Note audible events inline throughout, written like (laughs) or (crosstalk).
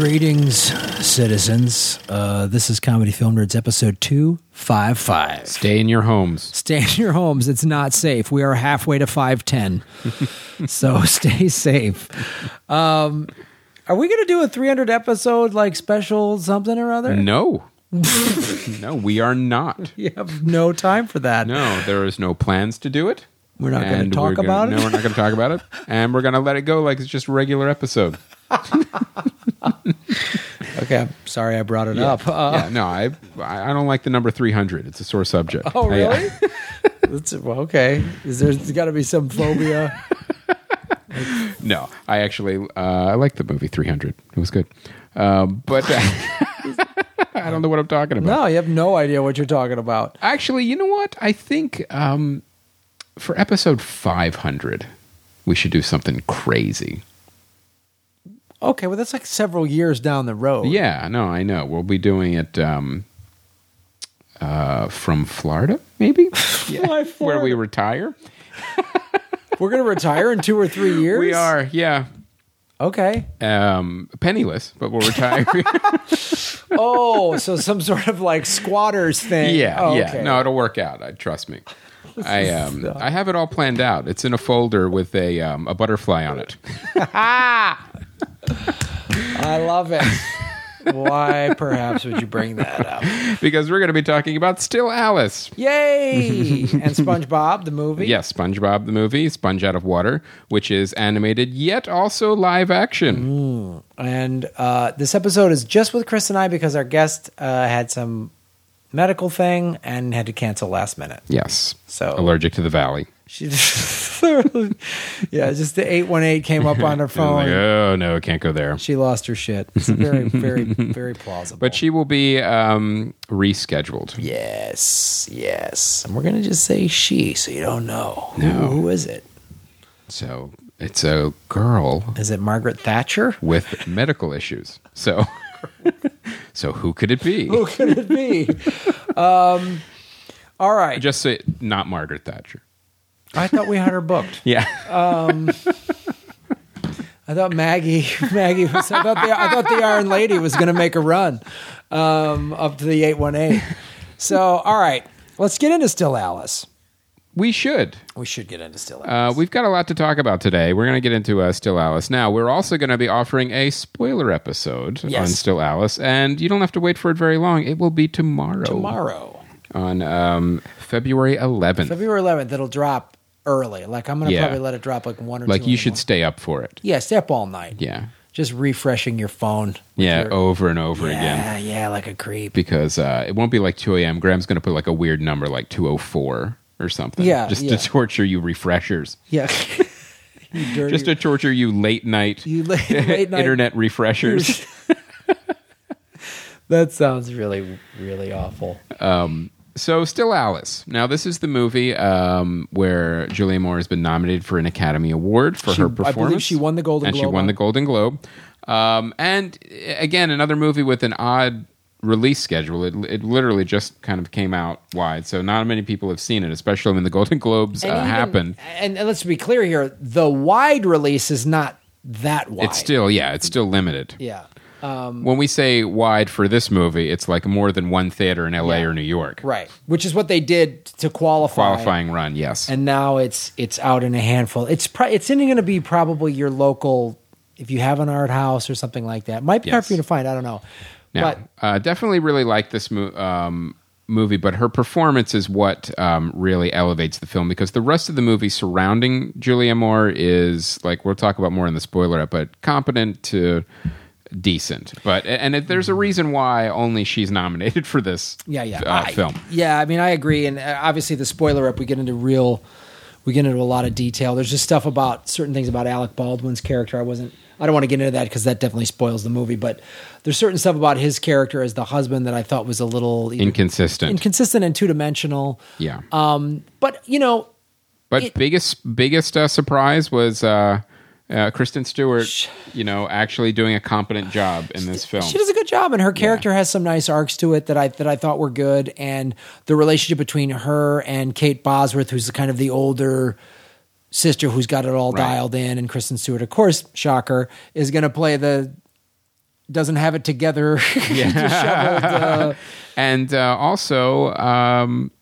Greetings, citizens. Uh, this is Comedy Film Nerds episode 255. Stay in your homes. Stay in your homes. It's not safe. We are halfway to 510. (laughs) so stay safe. Um, are we going to do a 300 episode like special something or other? No. (laughs) no, we are not. You have no time for that. No, there is no plans to do it. We're not gonna talk gonna- about it? No, we're not going to talk about it. (laughs) And we're going to let it go like it's just a regular episode. (laughs) Okay, I'm sorry I brought it up. Uh, yeah, no, I I don't like the number 300. It's a sore subject. Oh, Yeah. really? (laughs) That's, well, okay. Is there's got to be some phobia? No, I actually uh, I like the movie 300. It was good. Um, but (laughs) I don't know what I'm talking about. no, you have no idea what you're talking about. Actually, you know what? I think um, for episode 500, we should do something crazy. Okay, well, that's like several years down the road. Yeah, no, I know. We'll be doing it um, uh, from Florida, maybe, (laughs) Why where we retire. (laughs) We're going to retire in two or three years? We are, yeah, Okay. um, penniless, but we'll retire. (laughs) Oh, so some sort of like squatters thing. yeah, Oh, yeah. okay. No, it'll work out. I trust me. I um, I have it all planned out. It's in a folder with a um, a butterfly on it. I love it. Why, perhaps, would you bring that up? because we're going to be talking about Still Alice. Yay! (laughs) and SpongeBob, the movie. Yes, SpongeBob the movie, Sponge Out of Water, which is animated yet also live action. And uh, this episode is just with Chris and I because our guest uh, had some medical thing and had to cancel last minute. Yes. So- allergic to the valley. She (laughs) just yeah, just the 818 came up on her (laughs) phone. like, oh no, it can't go there. She lost her shit. It's very, (laughs) very, very plausible. But she will be um, rescheduled. Yes, yes. And we're going to just say she so you don't know. Who, who is it? So it's a girl Is it Margaret Thatcher? with medical issues. So, so who could it be? Who could it be? um, all right. Just say not Margaret Thatcher. I thought we had her booked. (laughs) Yeah. I thought Maggie, (laughs) Maggie was, I thought the, I thought the Iron Lady was going to make a run um, up to the 818. So, all right. Let's get into Still Alice. we should. We should get into Still Alice. Uh, we've got a lot to talk about today. We're going to get into uh, Still Alice now. We're also going to be offering a spoiler episode Yes. on Still Alice, and you don't have to wait for it very long. It will be tomorrow. Tomorrow, on um, February 11th. February 11th, it'll drop early. Like, I'm to Yeah. probably let it drop like one or like two. in you the should morning. stay up for it. Yeah, stay up all night. Yeah, Just refreshing your phone. with yeah, your- over and over again. Yeah, yeah, like a creep. Because uh, it won't be like 2 a.m. Graham's going to put like a weird number, like 204 or something. Yeah, just yeah. to torture you refreshers. Yeah. (laughs) you dirty. Just to torture you late night, you late, (laughs) late night. internet refreshers. (laughs) That sounds really, really awful. So, still Alice. Now, this is the movie um, where Julianne Moore has been nominated for an Academy Award for She- her I believe performance. she won the Golden and she won the. Golden Globe. Um, and again, another movie with an odd release schedule. It, it literally just kind of came out wide, so not many people have seen it, especially when the Golden Globes uh, And even- happened. And, and let's be clear here: the wide release is not that wide. It's still, yeah, it's still limited. yeah, When we say wide for this movie, it's like more than one theater in LA or New York. right. Which is what they did to qualify. Qualifying run, yes. and now it's it's out in a handful. It's pro- it's going to be probably your local if you have an art house or something like that. Might be hard for you to find. I don't know. Now, but uh, definitely really like this mo- um, movie, but her performance is what um, really elevates the film because the rest of the movie surrounding Julianne Moore is like we'll talk about more in the spoiler but competent to decent. But and it, there's a reason why only she's nominated for this yeah, yeah, uh, I- film. Yeah, I mean, I agree. And uh, obviously, the spoiler up, we get into real, we get into a lot of detail. There's just stuff about certain things about Alec Baldwin's character. I wasn't. I don't want to get into that because that definitely spoils the movie. But there's certain stuff about his character as the husband that I thought was a little Inconsistent. inconsistent and two dimensional. yeah. Um, but you know, But It- biggest biggest uh, surprise was uh, uh, Kristen Stewart, you know, actually doing a competent job in this film. She does a good job, and her character has some nice arcs to it that I that I thought were good. And the relationship between her and Kate Bosworth, who's kind of the older sister who's got it all Right. dialed in, and Kristen Stewart, of course, shocker, is going to play the doesn't have it together. (laughs) disheveled, (laughs) uh, (laughs) and uh, also um,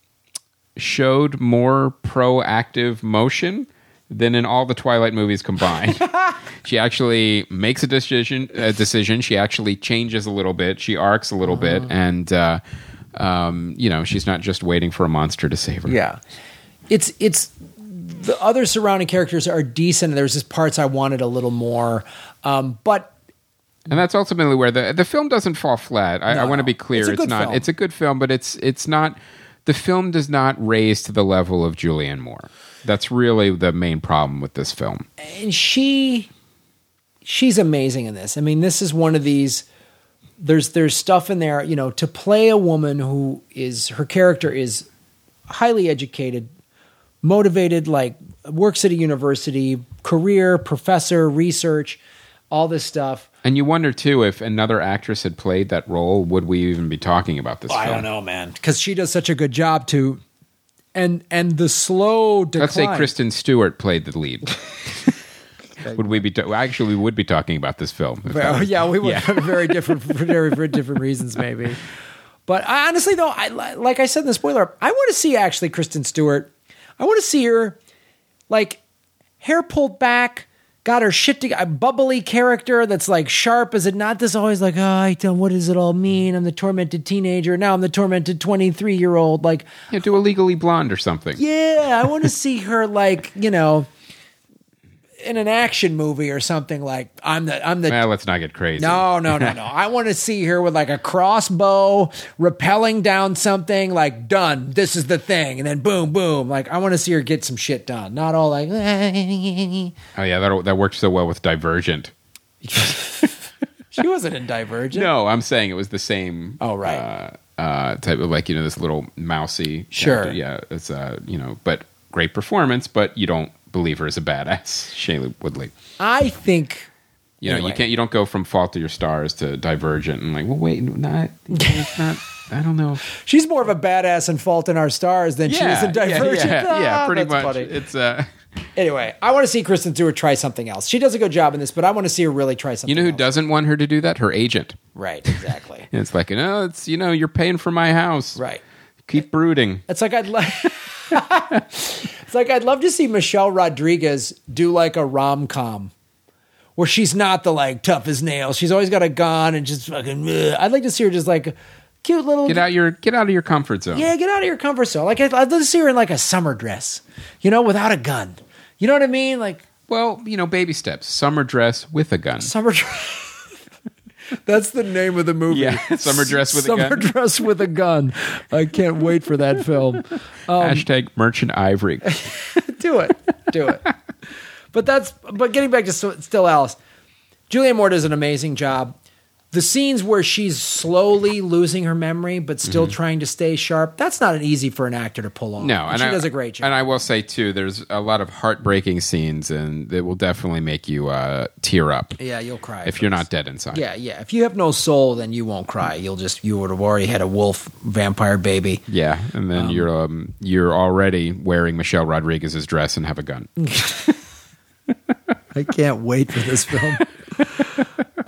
showed more proactive motion than in all the Twilight movies combined. (laughs) she actually makes a decision. A decision. She actually changes a little bit. She arcs a little bit, and uh, um, you know, she's not just waiting for a monster to save her. Yeah, it's it's the other surrounding characters are decent. There's just parts I wanted a little more, um, but And that's ultimately where the the film doesn't fall flat. I, I want to be clear. It's a It's, not. film. It's a good film, but it's it's not. The film does not raise to the level of Julianne Moore. That's really the main problem with this film. and she she's amazing in this. I mean, this is one of these. There's there's stuff in there, you know, to play a woman who is her character is highly educated, motivated, like works at a university, career, professor, research, all this stuff. And you wonder too if another actress had played that role, would we even be talking about this? Oh, I film? don't know, man, because she does such a good job to, and and the slow decline. Let's say Kristen Stewart played the lead. (laughs) would we be? Ta- actually, we would be talking about this film. Well, was- yeah, we would Yeah. for very (laughs) different for very, very different reasons, maybe. But I, honestly, though, I like I said in the spoiler, I want to see actually Kristen Stewart. I want to see her like hair pulled back, got her shit together, a bubbly character that's like sharp. Is it not this always like, oh, I don't, what does it all mean? I'm the tormented teenager. Now I'm the tormented 23 year old. Like, Yeah, do a Legally Blonde or something. yeah, I want to see her like, you know, in an action movie or something like I'm the I'm the Well, let's not get crazy. no, no, no, no. (laughs) I want to see her with like a crossbow rappelling down something, like done. This is the thing, and then boom, boom. Like I want to see her get some shit done. Not all like. (laughs) Oh yeah, that that worked so well with Divergent. (laughs) she wasn't in Divergent. No, I'm saying it was the same. Oh, right. Uh, uh, type of like you know this little mousy. Sure. character. Yeah, it's uh you know, but great performance, but you don't believe her as a badass, Shailene Woodley. I think. You know, Anyway. you can't. You don't go from Fault to Your Stars to Divergent and like, well, wait, not. It's not. (laughs) I don't know. She's more of a badass in Fault in Our Stars than she is in Divergent. Yeah, yeah, yeah, Ah, pretty that's much. funny. It's uh, (laughs) Anyway, I want to see Kristen Stewart try something else. She does a good job in this, but I want to see her really try something. you know who else. doesn't want her to do that? Her agent. Right, (laughs) exactly. It's like, no, it's you know, you're paying for my house. right. Keep brooding. It's like I'd like. It's like I'd love to see Michelle Rodriguez do like a rom com, where she's not the like tough as nails. She's always got a gun and just fucking. I'd like to see her just like cute little. Get out your get out of your comfort zone. Yeah, get out of your comfort zone. Like I'd, I'd love to see her in like a summer dress, you know, without a gun. You know what I mean? Like Well, you know, baby steps. Summer dress with a gun. summer dress. (laughs) That's the name of the movie. Yeah, (laughs) Summer Dress with a Summer Gun. dress with a gun. I can't wait for that film. Um, Hashtag merchant ivory. (laughs) do it do it (laughs) but that's but getting back to still alice julianne moore does an amazing job the scenes where she's slowly losing her memory but still trying to stay sharp that's not an easy for an actor to pull off Mm-hmm. No, and she I, does a great job And I will say too, there's a lot of heartbreaking scenes, and it will definitely make you uh, tear up yeah you'll cry if you're this. not dead inside. yeah yeah if you have no soul then you won't cry you'll just you would have already had a wolf vampire baby Yeah, and then you're um, you're already wearing Michelle Rodriguez's dress and have a gun. (laughs) I can't wait for this film.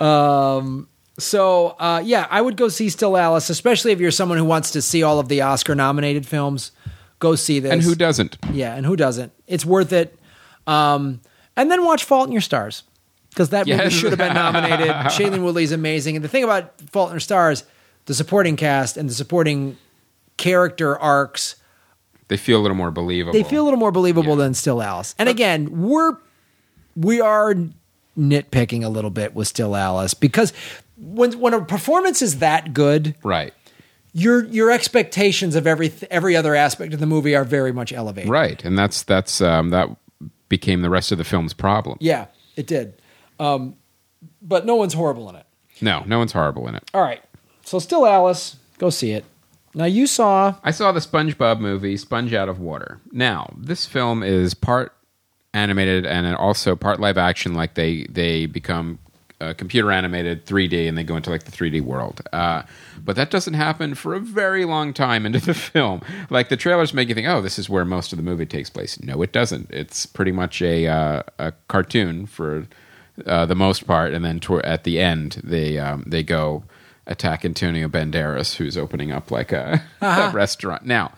(laughs) um, so uh, yeah, I would go see Still Alice, especially if you're someone who wants to see all of the Oscar-nominated films. Go see this. And who doesn't? Yeah, and who doesn't? It's worth it. Um, and then watch Fault in Your Stars because that movie should have been nominated. (laughs) Shailene Woodley is amazing, and the thing about Fault in Your Stars, the supporting cast and the supporting character arcs They feel a little more believable. they feel a little more believable Yeah. than Still Alice. And again, we're we are nitpicking a little bit with Still Alice because when when a performance is that good, right, your your expectations of every every other aspect of the movie are very much elevated. right, and that's that's um, that became the rest of the film's problem. Yeah, it did. Um, but no one's horrible in it. No, no one's horrible in it. All right. So Still Alice, go see it. Now you saw I saw the SpongeBob movie, Sponge Out of Water. Now, this film is part animated and also part live action. Like they they become uh, computer animated 3D and they go into like the 3D world. Uh, but that doesn't happen for a very long time into the (laughs) film. Like the trailers make you think, oh, this is where most of the movie takes place. No, it doesn't. It's pretty much a uh, a cartoon for uh, the most part, and then toward, at the end they um, they go attack Antonio Banderas, who's opening up like a, (laughs) a restaurant. Now,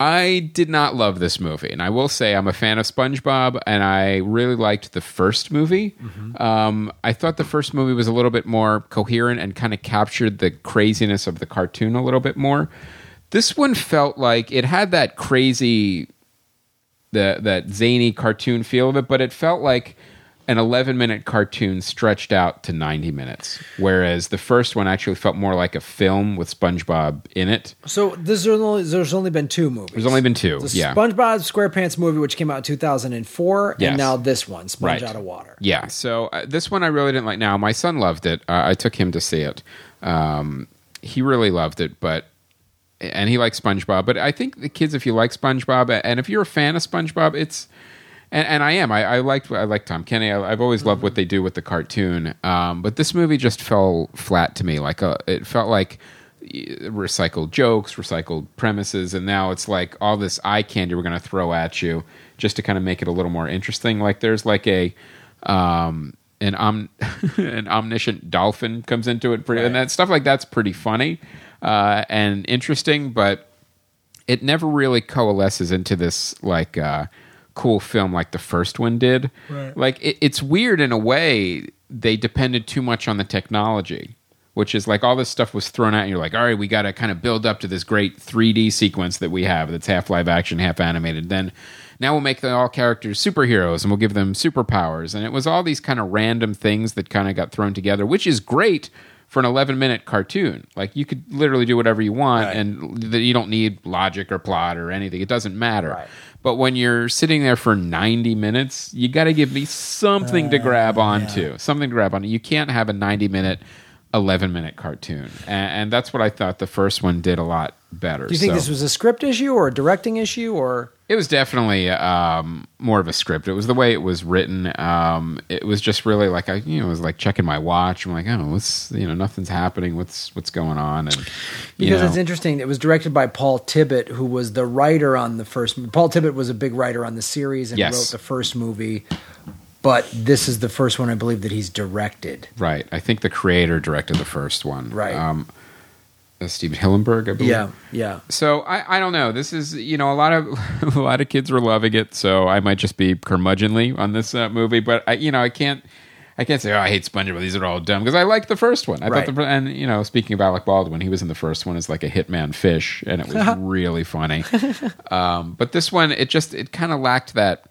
I did not love this movie, and I will say I'm a fan of SpongeBob, and I really liked the first movie. Um, I thought the first movie was a little bit more coherent and kind of captured the craziness of the cartoon a little bit more. This one felt like it had that crazy, the that zany cartoon feel of it, but it felt like an 11 minute cartoon stretched out to 90 minutes, whereas the first one actually felt more like a film with SpongeBob in it. So this is only, there's only been two movies. There's only been two, The yeah. SpongeBob SquarePants movie, which came out in 2004, Yes. and now this one, Sponge Right. Out of Water. Yeah, so uh, this one I really didn't like. Now my son loved it. Uh, I took him to see it. Um, he really loved it, but and he likes SpongeBob. But I think the kids, if you like SpongeBob, and if you're a fan of SpongeBob, it's and, and I am. I, I liked I like Tom Kenny. I, I've always loved what they do with the cartoon. Um, but this movie just fell flat to me. Like a, it felt like uh, recycled jokes, recycled premises, and now it's like all this eye candy we're going to throw at you just to kind of make it a little more interesting. Like there's like a um, an om- (laughs) an omniscient dolphin comes into it, pretty, and that stuff like that's pretty funny uh, and interesting, but it never really coalesces into this like uh, cool film like the first one did. Right. Like it, it's weird in a way. They depended too much on the technology, which is like all this stuff was thrown out. And you're like, all right, we got to kind of build up to this great 3D sequence that we have that's half live action, half animated. Then now we'll make the all characters superheroes and we'll give them superpowers. And it was all these kind of random things that kind of got thrown together, which is great for an 11 minute cartoon. Like you could literally do whatever you want Right. and th- you don't need logic or plot or anything. It doesn't matter. Right. But when you're sitting there for 90 minutes, you got to give me something to uh, grab onto. Something to grab onto. You can't have a 90 minute, 11 minute cartoon. And, and that's what I thought the first one did a lot better. Do you think So- this was a script issue or a directing issue or it was definitely um, more of a script. It was the way it was written. Um, it was just really like I, you know, it was like checking my watch. I'm like, oh, what's you know, nothing's happening. What's what's going on? And because know, it's interesting. It was directed by Paul Tibbitt, who was the writer on the first. Paul Tibbitt was a big writer on the series and Yes. wrote the first movie. But this is the first one I believe that he's directed. right. I think the creator directed the first one. Right. Um, Stephen Hillenburg, I believe. Yeah, yeah. So I, I don't know. This is you know a lot of (laughs) a lot of kids were loving it. So I might just be curmudgeonly on this uh, movie, but I you know I can't I can't say oh I hate SpongeBob. These are all dumb because I like the first one. I Right. thought the and you know speaking of Alec Baldwin, he was in the first one as like a hitman fish, and it was (laughs) really funny. (laughs) Um, but this one, it just it kind of lacked that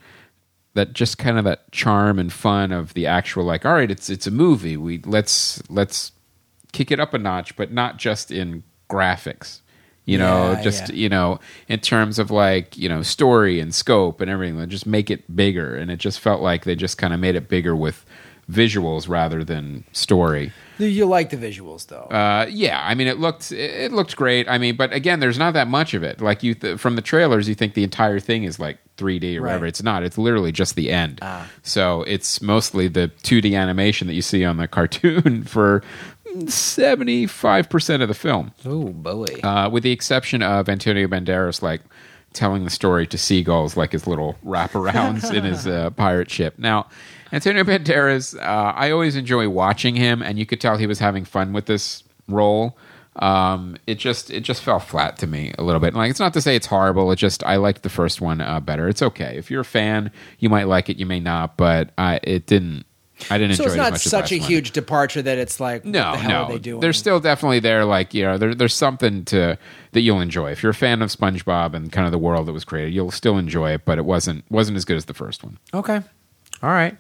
that just kind of that charm and fun of the actual like all right it's it's a movie we let's let's kick it up a notch but not just in graphics you know Yeah, just yeah. you know in terms of like you know story and scope and everything just make it bigger and it just felt like they just kind of made it bigger with visuals rather than story You like the visuals though. uh, yeah, I mean, it looked it looked great. I mean, but again, there's not that much of it. Like you th- from the trailers, you think the entire thing is like 3D or whatever. It's not. It's literally just the end. Ah. So it's mostly the 2D animation that you see on the (laughs) cartoon for 75 percent of the film, oh boy. uh, with the exception of Antonio Banderas, like telling the story to seagulls, like his little wraparounds in his (laughs) uh, pirate ship. Now, Antonio Banderas, uh, I always enjoy watching him, and you could tell he was having fun with this role. Um, it just it just fell flat to me a little bit. Like it's not to say it's horrible. It just I liked the first one uh, better. It's okay if you're a fan, you might like it, you may not, but I it didn't. I didn't so enjoy it's it not such a one. huge departure that it's like, No, what the hell no. are they doing? They're still definitely there. Like you know, there, there's something to that you'll enjoy if you're a fan of SpongeBob and kind of the world that was created. You'll still enjoy it, but it wasn't wasn't as good as the first one. okay. All right.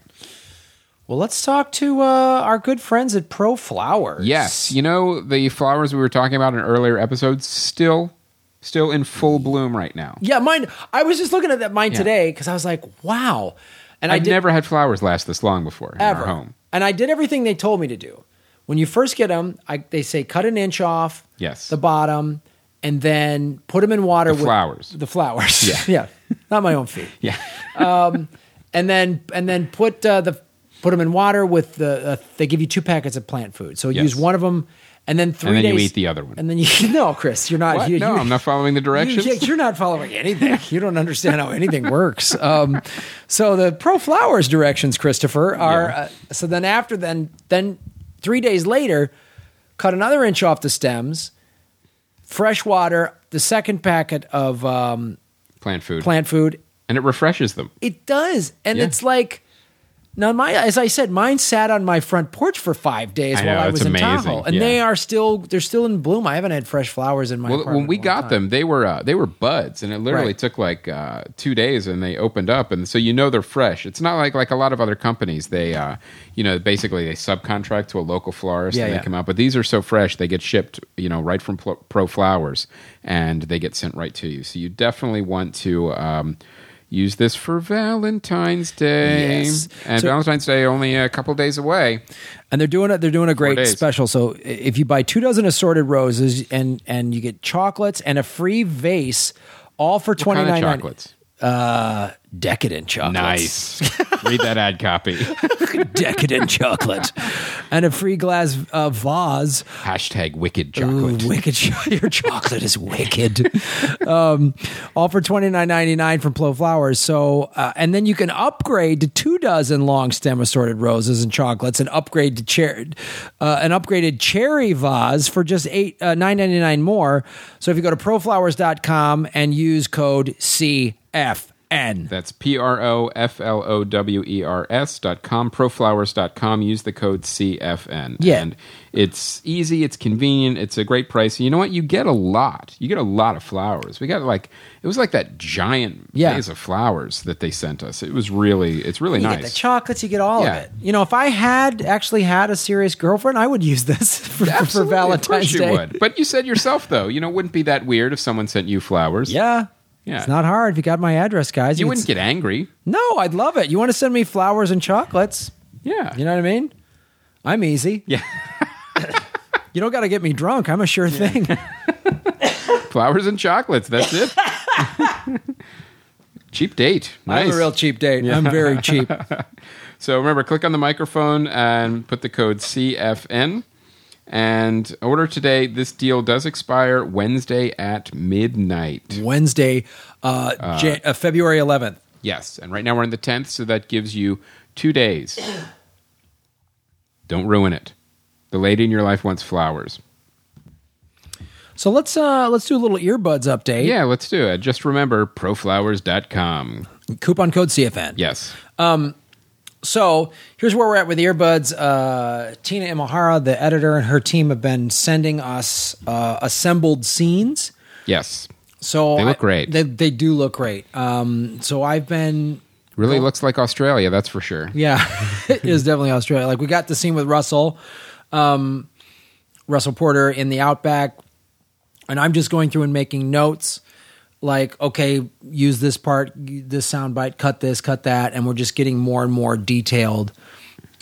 Well, let's talk to uh, our good friends at Pro Flowers. Yes, you know the flowers we were talking about in earlier episodes still still in full bloom right now. Yeah, mine. I was just looking at that mine Yeah. today because I was like, wow. And I I've did never had flowers last this long before in ever. our home. And I did everything they told me to do. When you first get them, I, they say cut an inch off Yes. the bottom and then put them in water The with flowers. The flowers. Yeah. (laughs) yeah. Not my own feet. Yeah. and then and then put uh, the put them in water with the. Uh, they give you two packets of plant food, so Yes. use one of them and then three and then days, you eat the other one. and then you (laughs) no, Chris, you're not. You, no, you- I'm not following the directions. you, are not following anything. You don't understand how anything works. (laughs) Um, so the Pro Flowers directions, Christopher, are Yeah. uh, so then after then then three days later, cut another inch off the stems, fresh water, the second packet of um, Plant food, plant food. and it refreshes them. It does, and Yeah. it's like. Now, my as I said, mine sat on my front porch for five days I while I was in amazing. Tahoe, and Yeah. they are still they're still in bloom. I haven't had fresh flowers in my. Well, when we got time. them, they were uh, they were buds, and it literally Right. took like uh, two days, and they opened up, and so you know they're fresh. It's not like like a lot of other companies. They, uh, you know, basically they subcontract to a local florist, Yeah, and yeah. they come out. But these are so fresh; they get shipped, you know, right from Pro Flowers, and they get sent right to you. So you definitely want to. Um, Use this for Valentine's Day, Yes. and So- Valentine's Day only a couple days away. and they're doing it. They're doing a great special. So if you buy two dozen assorted roses and and you get chocolates and a free vase, all for twenty kind of chocolates? Uh, decadent chocolate. Nice. (laughs) Read that ad copy. (laughs) decadent chocolate, and a free glass uh, vase. Hashtag wicked Ooh, chocolate. wicked! cho- (laughs) Your chocolate is wicked. um, all for twenty nine ninety nine from Pro Flowers. So, uh, and then you can upgrade to two dozen long stem assorted roses and chocolates, and upgrade to cher- uh, an upgraded cherry vase for just eight uh, nine ninety nine more. So, if you go to proflowers.com and use code CFN. That's P R O F L O W E R S dot com, proflowers dot com. Use the code CFN. Yeah. And it's easy, it's convenient, it's a great price. And you know what? You get a lot. You get a lot of flowers. We got like, it was like that giant Yeah. vase of flowers that they sent us. It was really, it's really You nice. get the chocolates, you get all Yeah. of it. You know, if I had actually had a serious girlfriend, I would use this (laughs) for, for Valentine's of course you Day. would. But you said yourself, though, you know, it wouldn't be that weird if someone sent you flowers. Yeah. Yeah. It's not hard if you got my address, guys. You wouldn't s- get angry. No, I'd love it. You want to send me flowers and chocolates? Yeah. You know what I mean? I'm easy. Yeah. You don't got to get me drunk. I'm a sure thing. (laughs) Flowers and chocolates. That's it. (laughs) Cheap date. Nice. I'm a real cheap date. I'm very cheap. (laughs) So remember, click on the microphone and put the code CFN and order today. This deal does expire Wednesday at midnight. Wednesday, uh, Jan- uh, February 11th. Yes, and right now we're in the 10th, so that gives you two days. Don't ruin it. The lady in your life wants flowers. So let's uh let's do a little earbuds update. Yeah, let's do it. Just remember proflowers.com. Coupon code CFN. Yes. So here's where we're at with earbuds. Uh, Tina Imahara, the editor, and her team have been sending us uh, assembled scenes. Yes. So They look I- great. They, they do look great. Um, so I've been Really looks like Australia, that's for sure. Yeah, (laughs) it is definitely Australia. Like we got the scene with Russell, um, Russell Porter in the outback, and I'm just going through and making notes. Like, okay, use this part, this sound bite, cut this, cut that, and we're just getting more and more detailed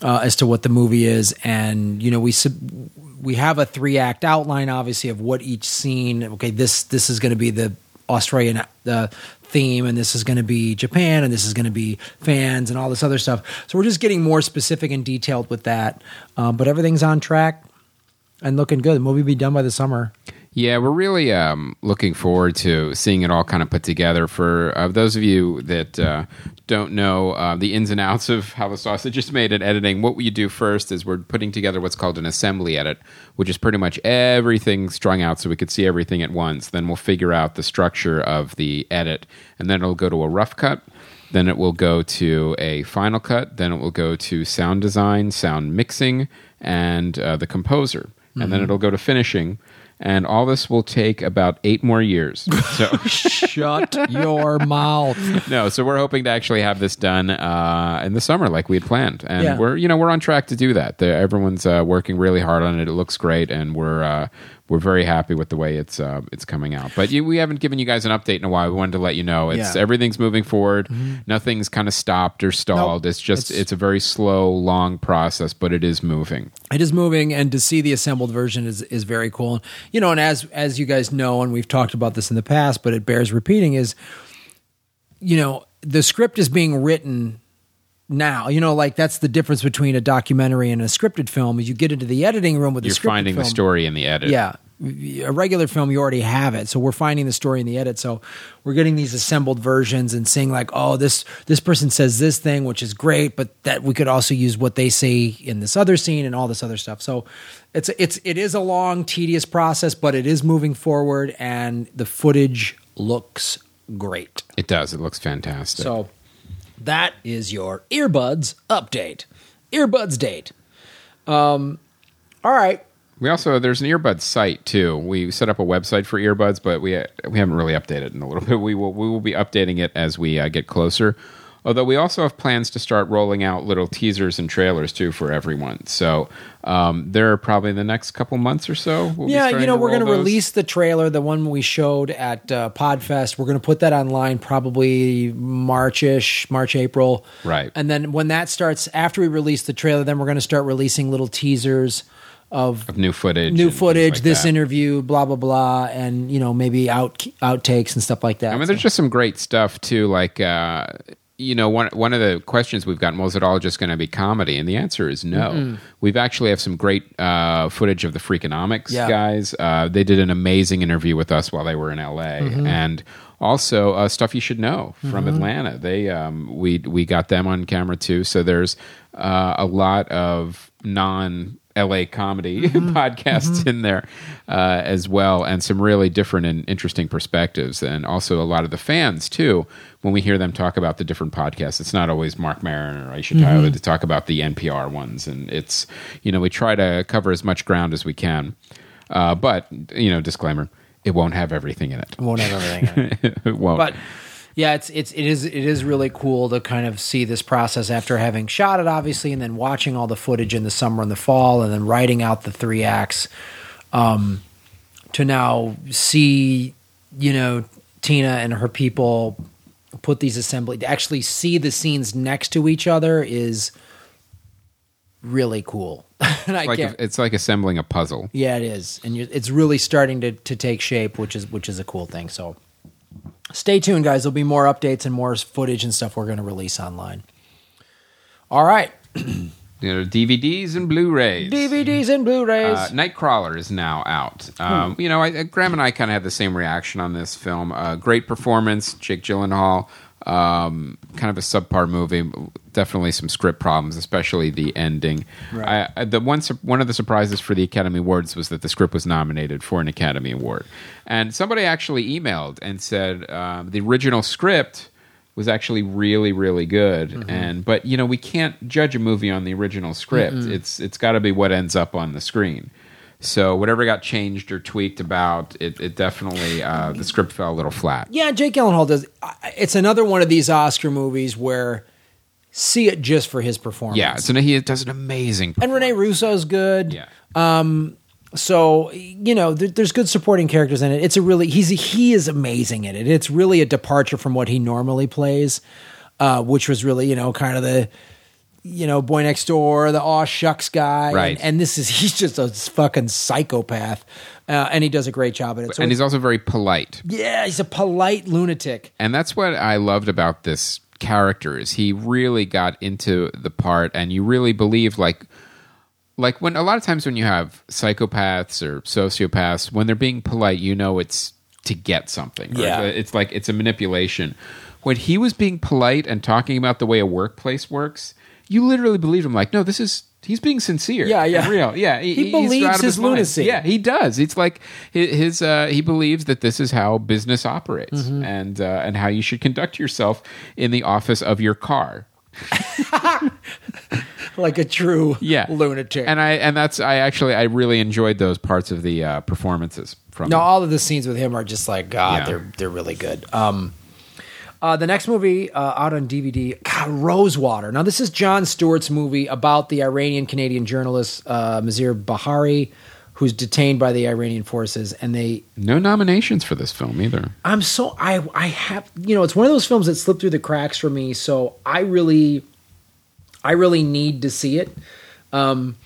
uh, as to what the movie is. And you know, we sub- we have a three act outline, obviously, of what each scene. Okay, this this is going to be the Australian uh, theme, and this is going to be Japan, and this is going to be fans, and all this other stuff. So we're just getting more specific and detailed with that. Um, but everything's on track and looking good. The movie will be done by the summer. Yeah, we're really um, looking forward to seeing it all kind of put together. For uh, those of you that uh, don't know uh, the ins and outs of how the sausage is made in editing, what we do first is we're putting together what's called an assembly edit, which is pretty much everything strung out so we could see everything at once. Then we'll figure out the structure of the edit, and then it'll go to a rough cut. Then it will go to a final cut. Then it will go to sound design, sound mixing, and uh, the composer. And then it'll go to finishing. And all this will take about eight more years. (laughs) So, Shut your mouth. no, so we're hoping to actually have this done uh, in the summer, like we had planned, and Yeah. we're you know we're on track to do that. The, everyone's uh, working really hard on it. It looks great, and we're uh, we're very happy with the way it's uh, it's coming out. But you, we haven't given you guys an update in a while. We wanted to let you know it's Yeah. Mm-hmm. everything's moving forward. Nothing's kind of stopped or stalled. Nope. It's just It's- it's, a very slow, long process, but it is moving. it is moving and to see the assembled version is is very cool you know and as as you guys know and we've talked about this in the past but it bears repeating is you know the script is being written now. You know, like that's the difference between a documentary and a scripted film. Is you get into the editing room with the. You're the scripted finding the story in the edit. Yeah. A regular film, you already have it. So we're finding the story in the edit. So we're getting these assembled versions and seeing like, oh, this this person says this thing, which is great, but that we could also use what they say in this other scene and all this other stuff. So it's it's it is a long, tedious process, but it is moving forward, and the footage looks great. It does. It looks fantastic. So that is your earbuds update. Earbuds date. Um, all right. we also there's an earbud site too. We set up a website for earbuds, but we we haven't really updated it in a little bit. We will we will be updating it as we uh, get closer. Although we also have plans to start rolling out little teasers and trailers too for everyone. So um, there are probably the next couple months or so. We'll be yeah, you know, we're going to release the trailer, the one we showed at uh, Podfest. We're going to put that online probably Marchish, March, April. Right. And then when that starts, after we release the trailer, then we're going to start releasing little teasers of of new footage, new footage, like this that. interview, blah blah blah, and you know maybe out outtakes and stuff like that. I mean, So- there's just some great stuff too. Like, uh, you know, one one of the questions we've gotten was it all just going to be comedy? And the answer is no. We've actually have some great uh, footage of the Freakonomics Yeah. guys. Uh, they did an amazing interview with us while they were in LA, Mm-hmm. and also uh, stuff you should know from Atlanta. They um, we we got them on camera too. So there's uh, a lot of non. LA comedy (laughs) Mm-hmm. podcasts in there uh, as well, and some really different and interesting perspectives, and also a lot of the fans too. When we hear them talk about the different podcasts, it's not always Marc Maron or Aisha Tyler to talk about the NPR ones, and it's you know we try to cover as much ground as we can, uh, but you know disclaimer, it won't have everything in it. won't have everything. in it. (laughs) it won't. but yeah, it's it's it is it is really cool to kind of see this process after having shot it, obviously, and then watching all the footage in the summer and the fall, and then writing out the three acts. Um, to now see, you know, Tina and her people put these assembly to actually see the scenes next to each other is really cool. (laughs) and I like can't, it's like assembling a puzzle. yeah, it is, and it's really starting to to take shape, which is which is a cool thing. So, stay tuned, guys. There'll be more updates and more footage and stuff we're going to release online. All right, You know, DVDs and Blu-rays. DVDs and Blu-rays. Uh, Nightcrawler is now out. Um, You know, I, Graham and I kind of had the same reaction on this film. Uh, great performance, Jake Gyllenhaal. Um, kind of a subpar movie. Definitely some script problems, especially the ending. Right. I, the one one of the surprises for the Academy Awards was that the script was nominated for an Academy Award, and somebody actually emailed and said um, the original script was actually really really good Mm-hmm. and but you know we can't judge a movie on the original script it's it's got to be what ends up on the screen so whatever got changed or tweaked about it, it definitely uh, the script fell a little flat yeah, Jake Gyllenhaal does. It's another one of these Oscar movies where see it just for his performance. yeah so he does an amazing and Rene Russo's good. yeah Um, so you know there, there's good supporting characters in it it's a really he's he is amazing in it it's really a departure from what he normally plays uh, which was really you know kind of the you know boy next door the aw shucks guy Right. and, and this is (laughs) he's just a fucking psychopath uh, and he does a great job at it so and he's also very polite yeah he's a polite lunatic and that's what I loved about this character is he really got into the part and you really believe like like when a lot of times when you have psychopaths or sociopaths when they're being polite you know it's to get something Yeah. it's like it's a manipulation when he was being polite and talking about the way a workplace works you literally believe him like no this is he's being sincere Yeah, yeah. real yeah He he's believes his mind. lunacy. yeah he does it's like his uh, he believes that this is how business operates Mm-hmm. and uh, and how you should conduct yourself in the office of your car (laughs) like a true yeah lunatic and i and that's i actually i really enjoyed those parts of the uh, performances from No, him. all of the scenes with him are just like God. Yeah. They're they're really good. Um, uh, the next movie uh, out on DVD, God, Rosewater. Now this is Jon Stewart's movie about the Iranian Canadian journalist uh, Maziar Bahari, who's detained by the Iranian forces, and they. no nominations for this film either I'm so I I have you know it's one of those films that slipped through the cracks for me. So I really, I really need to see it. Um,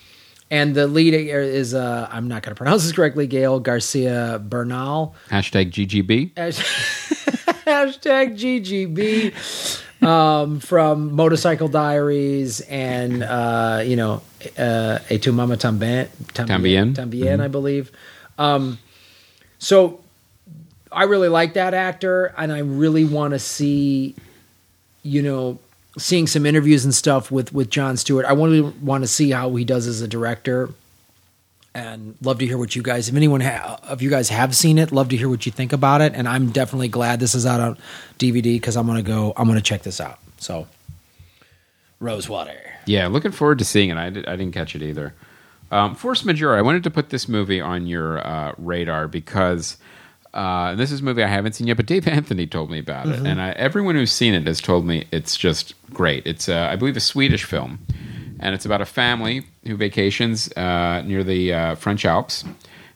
and the lead is uh, I'm not going (laughs) to pronounce this correctly. Gael Garcia Bernal. hashtag ggb (laughs) (laughs) Hashtag GGB. um, from Motorcycle Diaries and uh, you know uh, A Tu Mama Tambien, Tambien. Tambien, I believe. Um, so I really like that actor, and I really want to see, you know, seeing some interviews and stuff with with Jon Stewart. I want to want to see how he does as a director, and love to hear what you guys, if anyone ha- of you guys have seen it, love to hear what you think about it. And I'm definitely glad this is out on DVD because I'm gonna go, I'm gonna check this out. So, Rosewater. Yeah, looking forward to seeing it. I, did, I didn't catch it either. Um, Force Majeure. I wanted to put this movie on your uh, radar because uh, this is a movie I haven't seen yet, but Dave (laughs) Anthony told me about it, and I, everyone who's seen it has told me it's just great. It's, uh, I believe, a Swedish film, and it's about a family who vacations uh, near the uh, French Alps,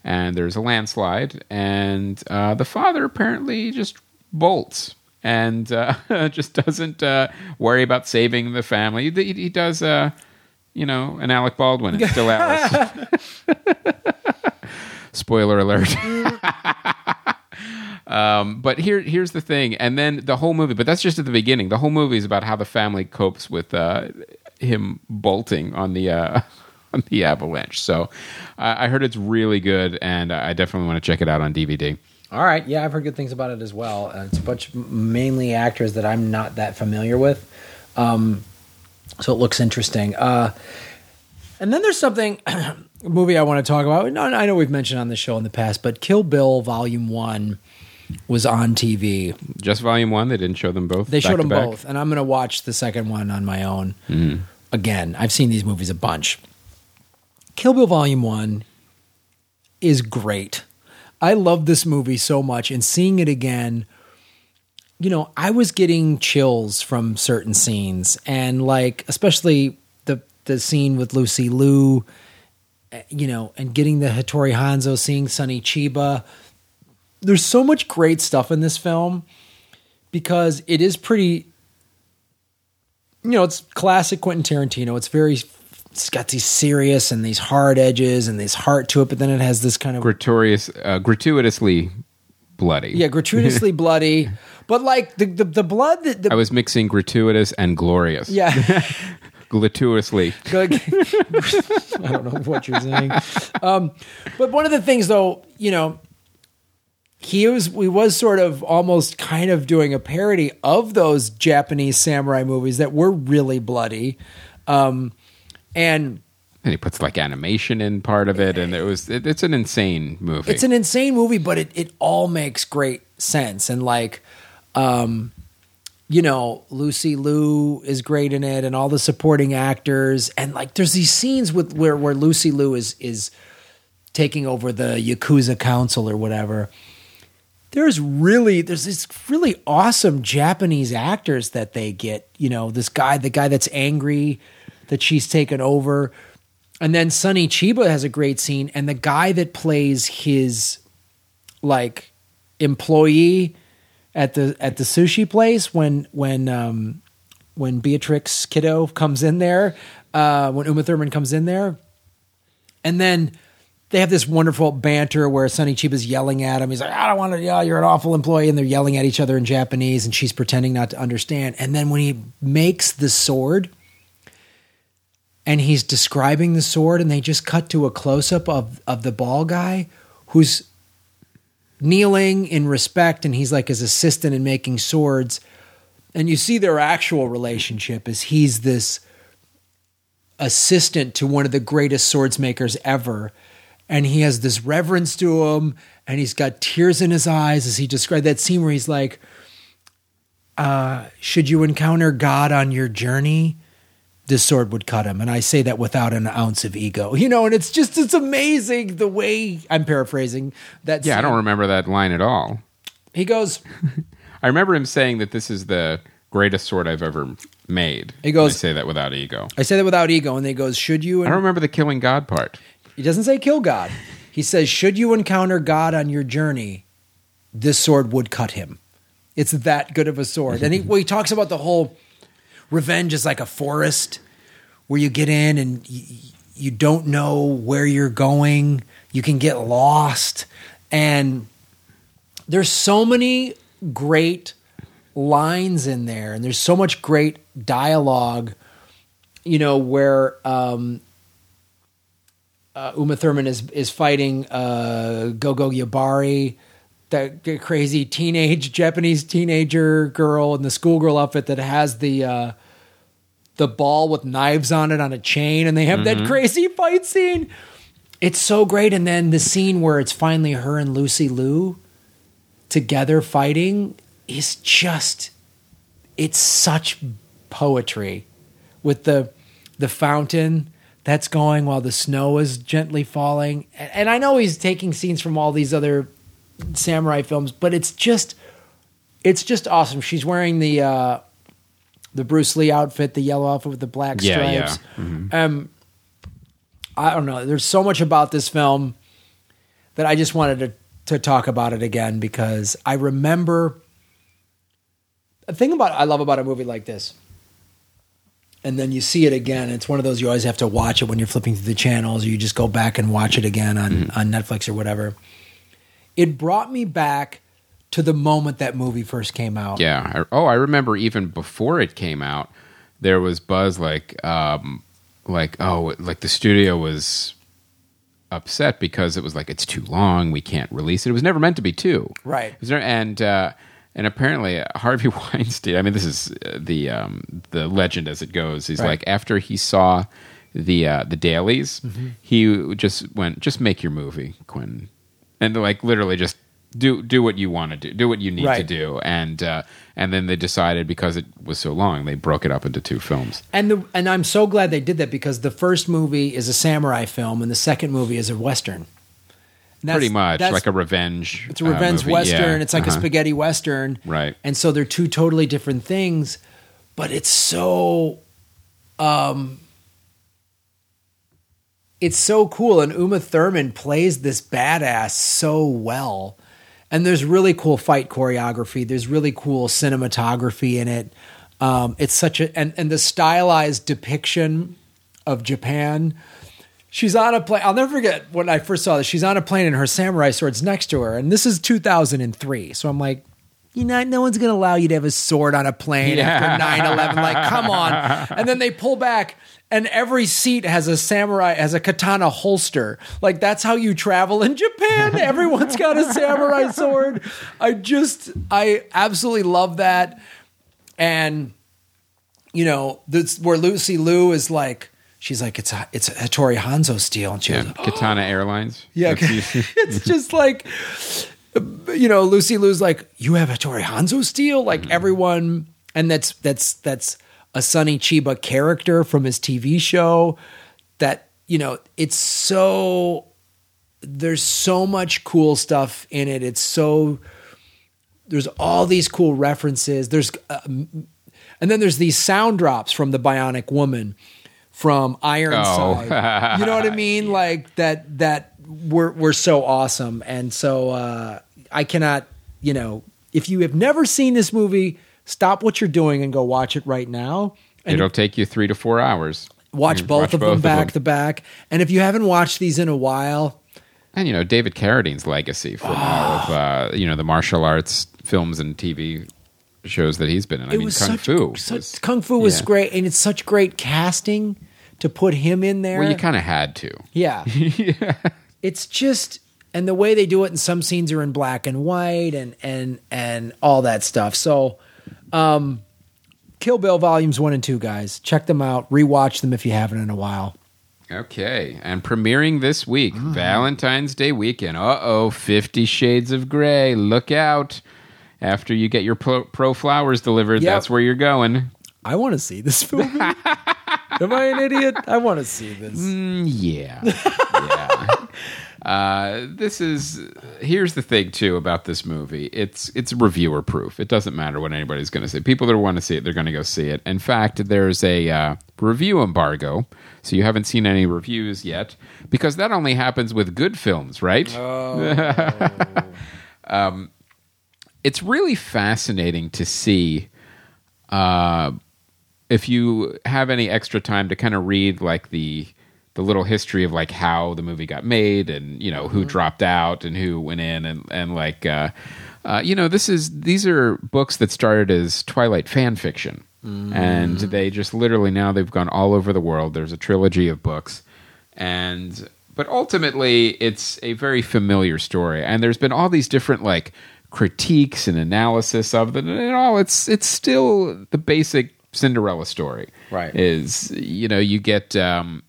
and there's a landslide, and uh, the father apparently just bolts and uh, (laughs) just doesn't uh, worry about saving the family. He, he does, uh, you know, an Alec Baldwin and still Alice. (laughs) Spoiler alert. (laughs) um, but here, here's the thing, and then the whole movie. But that's just at the beginning. The whole movie is about how the family copes with uh, him bolting on the. Uh, (laughs) on the avalanche. So I I heard it's really good, and I definitely want to check it out on DVD. All right, yeah, I've heard good things about it as well. Uh, it's a bunch mainly actors that I'm not that familiar with, um, so it looks interesting. Uh, and then there's something, (clears throat) movie I want to talk about. I know we've mentioned on the show in the past, but Kill Bill Volume One was on TV. Just Volume One. They didn't show them both. They showed them back? both, and I'm going to watch the second one on my own. Again, I've seen these movies a bunch. Kill Bill Volume 1 is great. I love this movie so much, and seeing it again, you know, I was getting chills from certain scenes, and like, especially the, the scene with Lucy Liu, eh, you know, and getting the Hattori Hanzo, seeing Sonny Chiba. There's so much great stuff in this film because it is pretty you know it's classic quentin tarantino it's very it's got these serious and these hard edges and this heart to it but then it has this kind of gratuitous, uh, gratuitously bloody. yeah gratuitously (laughs) bloody but like the the, the blood that the, I was mixing gratuitous and glorious. yeah (laughs) Gratuitously. (laughs) I don't know what you're saying. Um, but one of the things, though, you know, he was we was sort of almost kind of doing a parody of those Japanese samurai movies that were really bloody, um, and And he puts like animation in part of it, and it was it, it's an insane movie. it's an insane movie, but it it all makes great sense and like. Um, you know, Lucy Liu is great in it, and all the supporting actors, and like, there's these scenes with where where Lucy Liu is is taking over the Yakuza Council or whatever. There's really there's these really awesome Japanese actors that they get. You know, this guy, the guy that's angry that she's taken over, and then Sonny Chiba has a great scene, and the guy that plays his like employee at the at the sushi place when when um when Beatrix Kiddo comes in there, uh when Uma Thurman comes in there. And then they have this wonderful banter where Sonny Chiba's yelling at him. He's like, I don't want to, yeah, you're an awful employee. And they're yelling at each other in Japanese, and she's pretending not to understand. And then when he makes the sword and he's describing the sword, and they just cut to a close up of, of the ball guy who's kneeling in respect and he's like his assistant in making swords and you see their actual relationship is he's this assistant to one of the greatest swords makers ever and he has this reverence to him and he's got tears in his eyes as he described that scene where he's like uh, should you encounter god on your journey this sword would cut him and i say that without an ounce of ego you know and it's just it's amazing the way i'm paraphrasing that yeah, I don't remember that line at all. he goes (laughs) I remember him saying that this is the greatest sword I've ever made. He goes- I say that without ego. I say that without ego, and he goes, "Should you?" I don't remember the killing God part. He doesn't say kill God. He says, "Should you encounter God on your journey, this sword would cut him." It's that good of a sword, and he well, he talks about the whole revenge is like a forest where you get in and you, you don't know where you're going. You can get lost, and there's so many great lines in there, and there's so much great dialogue. You know where um, uh, Uma Thurman is is fighting uh, Gogo Yubari, that crazy teenage Japanese teenager girl in the schoolgirl outfit that has the uh, the ball with knives on it on a chain, and they have that crazy fight scene. It's so great, and then the scene where it's finally her and Lucy Liu together fighting is just it's such poetry with the the fountain that's going while the snow is gently falling. And, and i know he's taking scenes from all these other samurai films but it's just it's just awesome. She's wearing the uh the bruce lee outfit the yellow outfit with the black Yeah, yeah. stripes. Um i don't know. There's so much about this film that i just wanted to to talk about it again because i remember the thing about I love about a movie like this, and then you see it again. It's one of those you always have to watch it when you're flipping through the channels, or you just go back and watch it again on on Netflix or whatever. It brought me back to the moment that movie first came out. Yeah. Oh, I remember even before it came out, there was buzz like, um, like oh, like the studio was upset because it was like it's too long. We can't release it. It was never meant to be two. Right. Is there, and uh, and apparently Harvey (laughs) Weinstein. I mean, this is uh, the um, the legend as it goes. He's Right. like after he saw the uh, the dailies, Mm-hmm. he just went, just make your movie, Quinn, and like literally just do do what you want to do, do what you need to do, and uh, and then they decided because it was so long, they broke it up into two films. And the and I'm so glad they did that because the first movie is a samurai film and the second movie is a western. Pretty much like a revenge. It's a revenge uh, western. Yeah. It's like a Uh-huh. spaghetti western. Right. And so they're two totally different things, but it's so um it's so cool and Uma Thurman plays this badass so well. And there's really cool fight choreography. There's really cool cinematography in it. Um, it's such a and, and the stylized depiction of Japan. She's on a plane. I'll never forget when I first saw this. She's on a plane and her samurai sword's next to her. And this is 2003. So I'm like, you know, no one's going to allow you to have a sword on a plane after 9 11. Like, come on. (laughs) And then they pull back, and every seat has a samurai, has a katana holster. Like, that's how you travel in Japan. (laughs) Everyone's got a samurai sword. I just, I absolutely love that. And you know, this where Lucy Liu is like, she's like, it's a, it's a Hattori Hanzo steel, and she Yeah, goes, Katana Airlines. yeah, (laughs) it's just like, you know, Lucy Liu's like, you have a Hattori Hanzo steel, like Mm-hmm. everyone, and that's that's that's a Sonny Chiba character from his TV show. That you know, it's so there's so much cool stuff in it. It's so there's all these cool references. There's uh, and then there's these sound drops from the Bionic Woman from Ironside. Oh. you know what I mean? (laughs) Like that that were were so awesome. And so uh I cannot, you know, if you have never seen this movie, stop what you're doing and go watch it right now. And It'll take you three to four hours. watch Mm, both watch of them both of back them. to back. And if you haven't watched these in a while, And you know David Carradine's legacy from all of uh, you know the martial arts films and TV shows that he's been in. I it mean, was Kung such, Fu. such- was- Kung Fu was yeah. great, and it's such great casting to put him in there. Well, you kind of had to. Yeah. (laughs) yeah. It's just and the way they do it in some scenes are in black and white and and and all that stuff. So um Kill Bill volumes 1 and 2 guys. Check them out, rewatch them if you haven't in a while. Okay, and premiering this week, Valentine's Day weekend. Uh oh, Fifty Shades of Grey. Look out! After you get your pro, pro flowers delivered, Yep. that's where you're going. I want to see this movie. (laughs) (laughs) Am I an idiot? I want to see this. Mm, yeah, yeah. (laughs) Uh, this is here's the thing too about this movie. It's it's reviewer proof. It doesn't matter what anybody's going to say. People that want to see it, they're going to go see it. In fact, there's a uh, review embargo, so you haven't seen any reviews yet because that only happens with good films, right? Oh. (laughs) um, it's really fascinating to see. Uh, if you have any extra time to kind of read like the the little history of like how the movie got made and you know who dropped out and who went in and and like uh, uh, you know, this is these are books that started as Twilight fan fiction, and they just literally now they've gone all over the world. There's a trilogy of books, and but ultimately it's a very familiar story, and there's been all these different like critiques and analysis of it, and all it's it's still the basic Cinderella story. Right. Is you know you get. Um,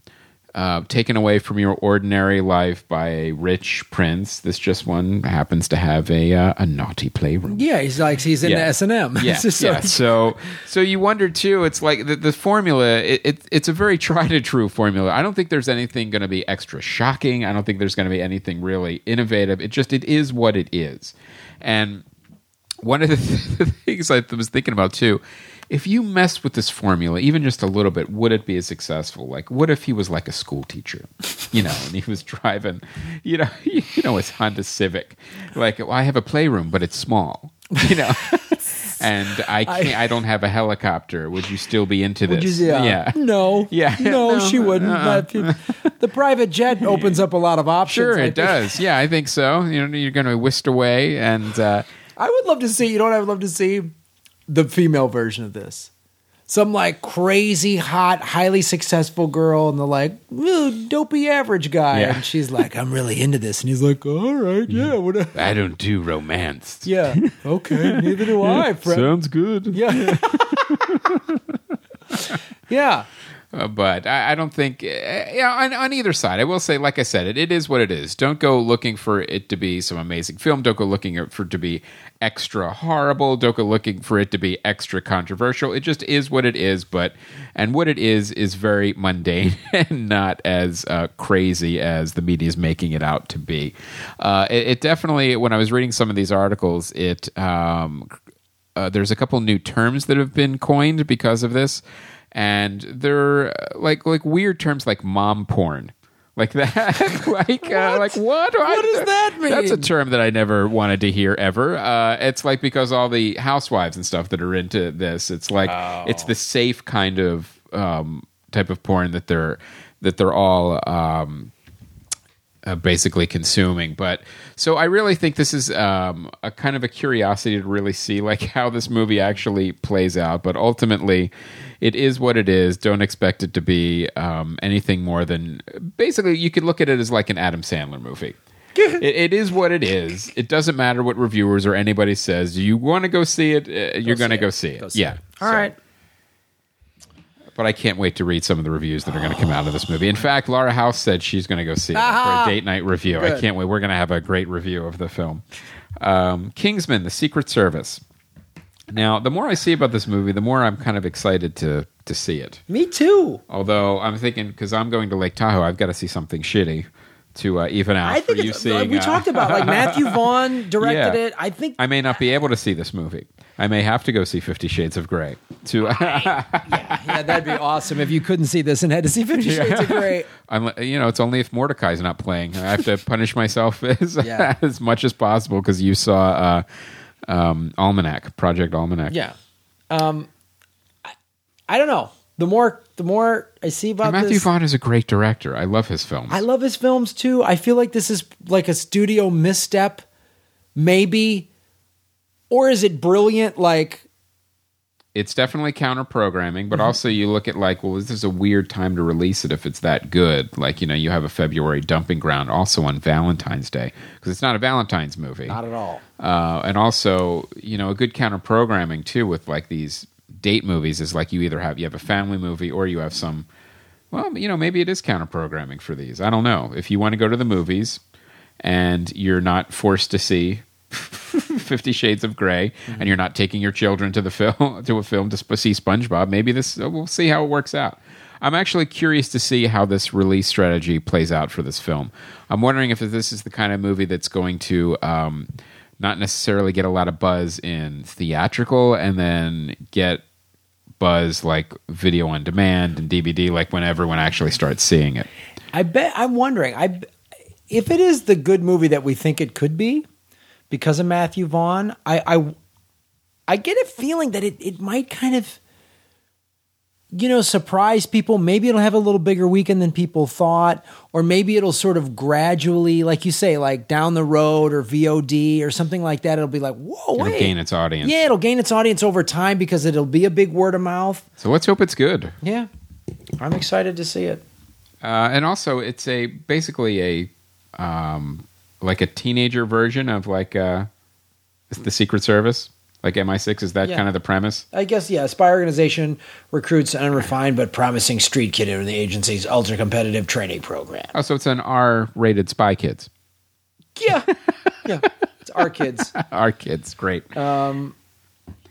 uh, taken away from your ordinary life by a rich prince. This just one happens to have a uh, a naughty playroom. Yeah, he's like he's in Yeah. S and M. Yeah, (laughs) yeah. So, so you wonder too. It's like the, the formula. It, it, it's a very (laughs) tried and true formula. I don't think there's anything going to be extra shocking. I don't think there's going to be anything really innovative. It just it is what it is. And one of the, th- (laughs) things I was thinking about too, if you mess with this formula even just a little bit, would it be as successful? Like, what if he was like a school teacher, you know, and he was driving, you know, (laughs) you know, his Honda Civic, like, well, I have a playroom, but it's small, (laughs) you know. And I can't. I, don't have a helicopter. Would you still be into this? You uh, yeah. No. Yeah. No, No, she wouldn't. uh-uh. But the private jet opens up a lot of options. Sure, I it think. does. Yeah, I think so. You know, you're going to whisk away, and uh, I would love to see. You know what I would love to see? The female version of this. Some like crazy, hot, highly successful girl, and the like "Ooh, dopey average guy, Yeah. and she's like, "I'm really into this," and he's like, "All right, mm-hmm. yeah, whatever." I don't do romance. (laughs) Yeah, okay, neither do (laughs) I, friend. Sounds good. Yeah, (laughs) yeah. Uh, but I, I don't think, yeah, on, on either side, I will say, like I said, it, it is what it is. Don't go looking for it to be some amazing film. Don't go looking for it to be extra horrible. Don't go looking for it to be extra controversial. It just is what it is. But and what it is is very mundane (laughs) and not as uh, crazy as the media is making it out to be. Uh, it, it definitely, when I was reading some of these articles, it um, uh, there's a couple new terms that have been coined because of this, and they're uh, like like weird terms like mom porn. Like that, (laughs) like uh, like what? What does that mean That's a term that I never wanted to hear ever. Uh, it's like because all the housewives and stuff that are into this, it's like it's the safe kind of um, type of porn that they're that they're all um, uh, basically consuming. But so I really think this is um, a kind of a curiosity to really see like how this movie actually plays out. But ultimately, it is what it is. Don't expect it to be um, anything more than basically you could look at it as like an Adam Sandler movie. (laughs) it, it is what it is. It doesn't matter what reviewers or anybody says. You want to go see it, uh, you're going to go see it. Go see yeah. it. All right. But I can't wait to read some of the reviews that are going to come out of this movie. In fact, Laura House said she's going to go see it for a date night review. I can't wait. We're going to have a great review of the film. Um, Kingsman: The Secret Service. Now, the more I see about this movie, the more I'm kind of excited to to see it. Me too. Although I'm thinking because I'm going to Lake Tahoe, I've got to see something shitty to uh, even out I think you it's, seeing. we uh, talked about like Matthew (laughs) Vaughn directed Yeah. it. I think I may not be able to see this movie. I may have to go see Fifty Shades of Grey. To yeah, yeah, that'd be awesome if you couldn't see this and had to see Fifty Shades of Grey. (laughs) I'm, you know, it's only if Mortdecai's not playing. I have to punish myself (laughs) as, Yeah. as much as possible because you saw uh, um, Almanac, Project Almanac. Yeah. Um, I, I don't know. The more the more I see about And Matthew this, Vaughn is a great director. I love his films. I love his films too. I feel like this is like a studio misstep, maybe, or is it brilliant? Like, it's definitely counter programming, Mm-hmm. but also you look at like, well, this is a weird time to release it if it's that good. Like, you know, you have a February dumping ground also on Valentine's Day because it's not a Valentine's movie. not at all. uh, and also you know a good counter programming too with like these date movies is like you either have you have a family movie or you have some well you know maybe it is counter programming for these. I don't know. If you want to go to the movies and you're not forced to see (laughs) 50 shades of gray and you're not taking your children to the film (laughs) to a film to see spongebob maybe this we'll see how it works out. I'm actually curious to see how this release strategy plays out for this film. I'm wondering if this is the kind of movie that's going to um, not necessarily get a lot of buzz in theatrical and then get buzz like video on demand and dvd like when everyone actually starts seeing it I bet. I'm wondering. I if it is the good movie that we think it could be because of Matthew Vaughn. I I, I get a feeling that it it might kind of you know, surprise people. Maybe it'll have a little bigger weekend than people thought, or maybe it'll sort of gradually, like you say, like down the road or VOD or something like that. It'll be like, whoa, It'll wait. gain its audience. Yeah, it'll gain its audience over time because it'll be a big word of mouth. So let's hope it's good. Yeah, I'm excited to see it. Uh, and also, it's a basically a um, like a teenager version of like uh, the Secret Service, like MI6. Is that Yeah. kind of the premise? I guess yeah. Spy organization recruits an unrefined but promising street kid into the agency's ultra competitive training program. Oh, so it's an R-rated Spy Kids. Yeah, yeah. It's our kids. (laughs) Our kids, great.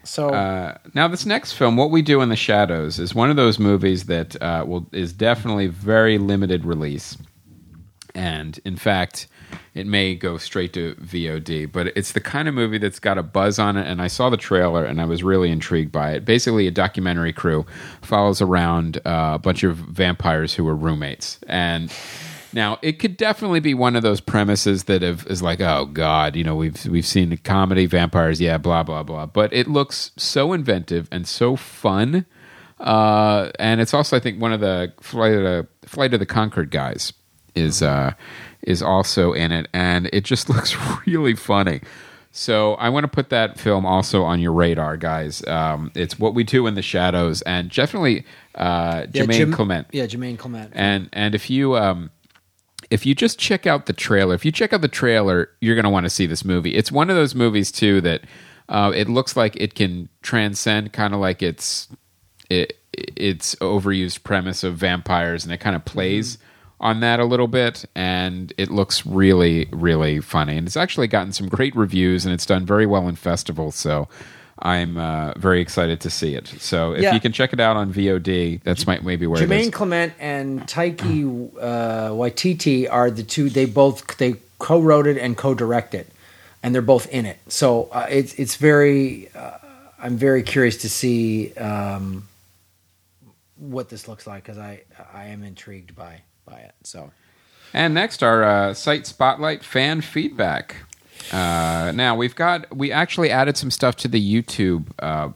So Uh, now, this next film, "What We Do in the Shadows," is one of those movies that uh, will is definitely very limited release, and in fact, it may go straight to VOD. But it's the kind of movie that's got a buzz on it, and I saw the trailer and I was really intrigued by it. Basically, a documentary crew follows around uh, a bunch of vampires who are roommates, and now, it could definitely be one of those premises that have, is like, oh god, you know, we've we've seen the comedy vampires, yeah, blah blah blah. But it looks so inventive and so fun, uh, and it's also, I think, one of the flight of the flight of the Conchords guys is uh, is also in it, and it just (laughs) looks really funny. So I want to put that film also on your radar, guys. Um, it's what we do in the shadows, and definitely uh, yeah, Jermaine Jim- Clement. Yeah, Jermaine Clement. And and if you um if you just check out the trailer, if you check out the trailer, you're going to want to see this movie. It's one of those movies too that uh, it looks like it can transcend kind of like its it, its overused premise of vampires, and it kind of plays on that a little bit, and it looks really really funny, and it's actually gotten some great reviews, and it's done very well in festivals. So. I'm uh, very excited to see it. So if Yeah. you can check it out on VOD, that's might maybe where it is. Jermaine Clement and Taika uh, Waititi are the two. They both they co-wrote it and co-directed, it and they're both in it. So uh, it's it's very. Uh, I'm very curious to see um, what this looks like because I I am intrigued by by it. So And next, our uh, site spotlight fan feedback. Uh, now we've got we actually added some stuff to the YouTube uh,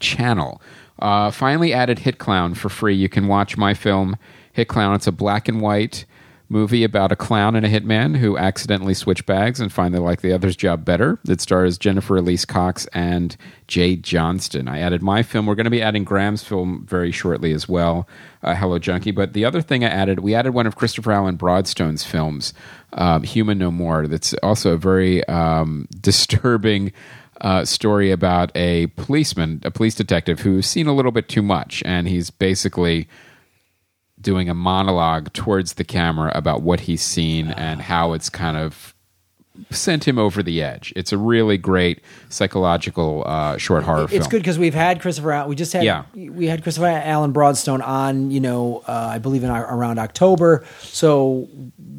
channel. Uh, finally added Hit Clown for free. You can watch my film Hit Clown. It's a black and white movie about a clown and a hitman who accidentally switch bags and find they like the other's job better. It stars Jennifer Elise Cox and Jay Johnston. I added my film. We're going to be adding Graham's film very shortly as well, uh, Hello Junkie. But the other thing I added, we added one of Christopher Alan Broadstone's films, um, Human No More. That's also a very um, (laughs) disturbing uh, story about a policeman, a police detective who's seen a little bit too much, and he's basically doing a monologue towards the camera about what he's seen and how it's kind of sent him over the edge. It's a really great psychological uh, short horror film. it's good because we've had Christopher. Al- We just had Yeah. we had Christopher Alan Broadstone on. You know, uh, I believe in our, around October. So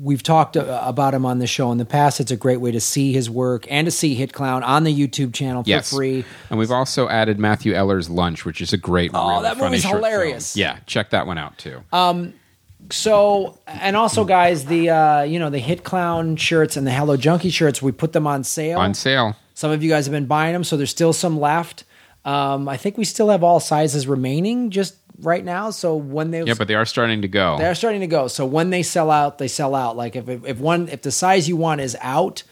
we've talked uh, about him on the show in the past. It's a great way to see his work and to see Hit Clown on the YouTube channel for Yes. free. And we've also added Matthew Eller's Lunch, which is a great, Oh, really that movie's short film. hilarious. Yeah, check that one out too. So and also, guys, the uh, you know the Hit Clown shirts and the Hello Junkie shirts, we put them on sale. On sale. Some of you guys have been buying them, so there's still some left. Um, I think we still have all sizes remaining just right now. So when they Yeah, but they are starting to go. they're starting to go. So when they sell out, they sell out. Like if if, if one if the size you want is out,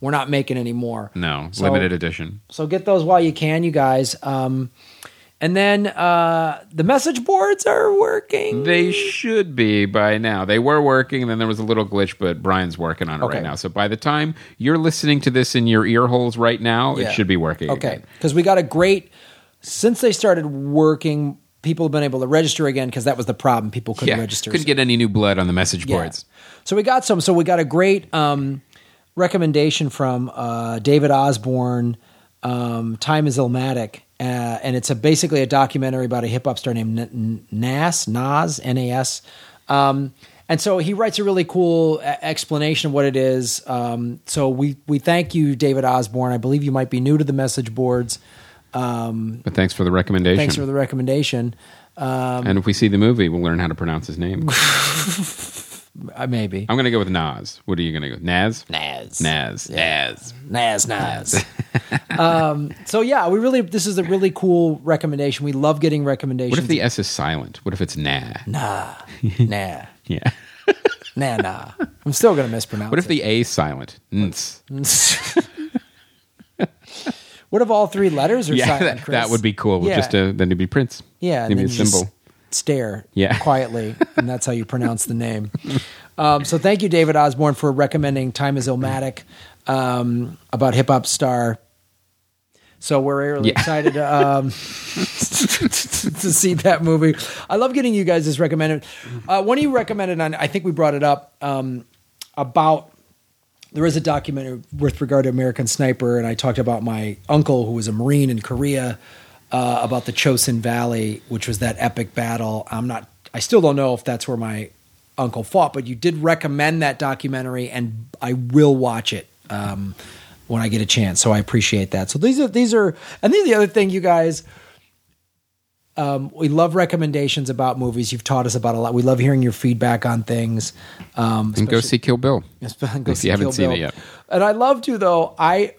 we're not making any more. no, So- limited edition. So get those while you can, you guys. Um, and then uh, the message boards are working. They should be by now. They were working, and then there was a little glitch, but Brian's working on it Okay. right now. So by the time you're listening to this in your ear holes right now, Yeah. it should be working. Okay, again. because we got a great since they started working. People have been able to register again because that was the problem. People couldn't Yeah, register. couldn't get any new blood on the message Yeah. boards. So we got some. So we got a great um, recommendation from uh, David Osborne. Um, Time is Illmatic, uh, and it's a basically a documentary about a hip hop star named N- Nas Nas N A S. Um, and so he writes a really cool uh, explanation of what it is. Um, so we we thank you, David Osborne. I believe you might be new to the message boards. But thanks for the recommendation. Thanks for the recommendation. and if we see the movie, we'll learn how to pronounce his name. (laughs) uh, maybe. I'm going to go with Nas. What are you going to go? Naz? Naz. Naz. Naz. Naz, Naz. (laughs) um, so yeah, we really this is a really cool recommendation. We love getting recommendations. What if the S is silent? What if it's nah? nah, (laughs) nah, Yeah. (laughs) nah, nah? I'm still gonna mispronounce. What if the A is silent? Nts. it. what if all three letters are Yeah, silent? that, Chris? that would be cool. Yeah. Just a, then it'd be Prince. Yeah, and Give me then a you just symbol. Stare Yeah. (laughs) quietly, and that's how you pronounce the name. Um, so thank you, David Osborne, for recommending "Time Is Illmatic" um, about hip hop star. So we're really Yeah. excited um, (laughs) to see that movie. I love getting you guys this recommended. Uh, one of you recommended, and I think we brought it up um, about there is a documentary with regard to American Sniper, and I talked about my uncle who was a Marine in Korea uh, about the Chosin Valley, which was that epic battle. I'm not, I still don't know if that's where my uncle fought, but you did recommend that documentary, and I will watch it um, when I get a chance. So I appreciate that. So these are these are, and then the other thing, you guys. Um, we love recommendations about movies. You've taught us about a lot. We love hearing your feedback on things. Um, And go see Kill Bill. (laughs) Go If you haven't Kill seen Bill. it yet. And I love to though. I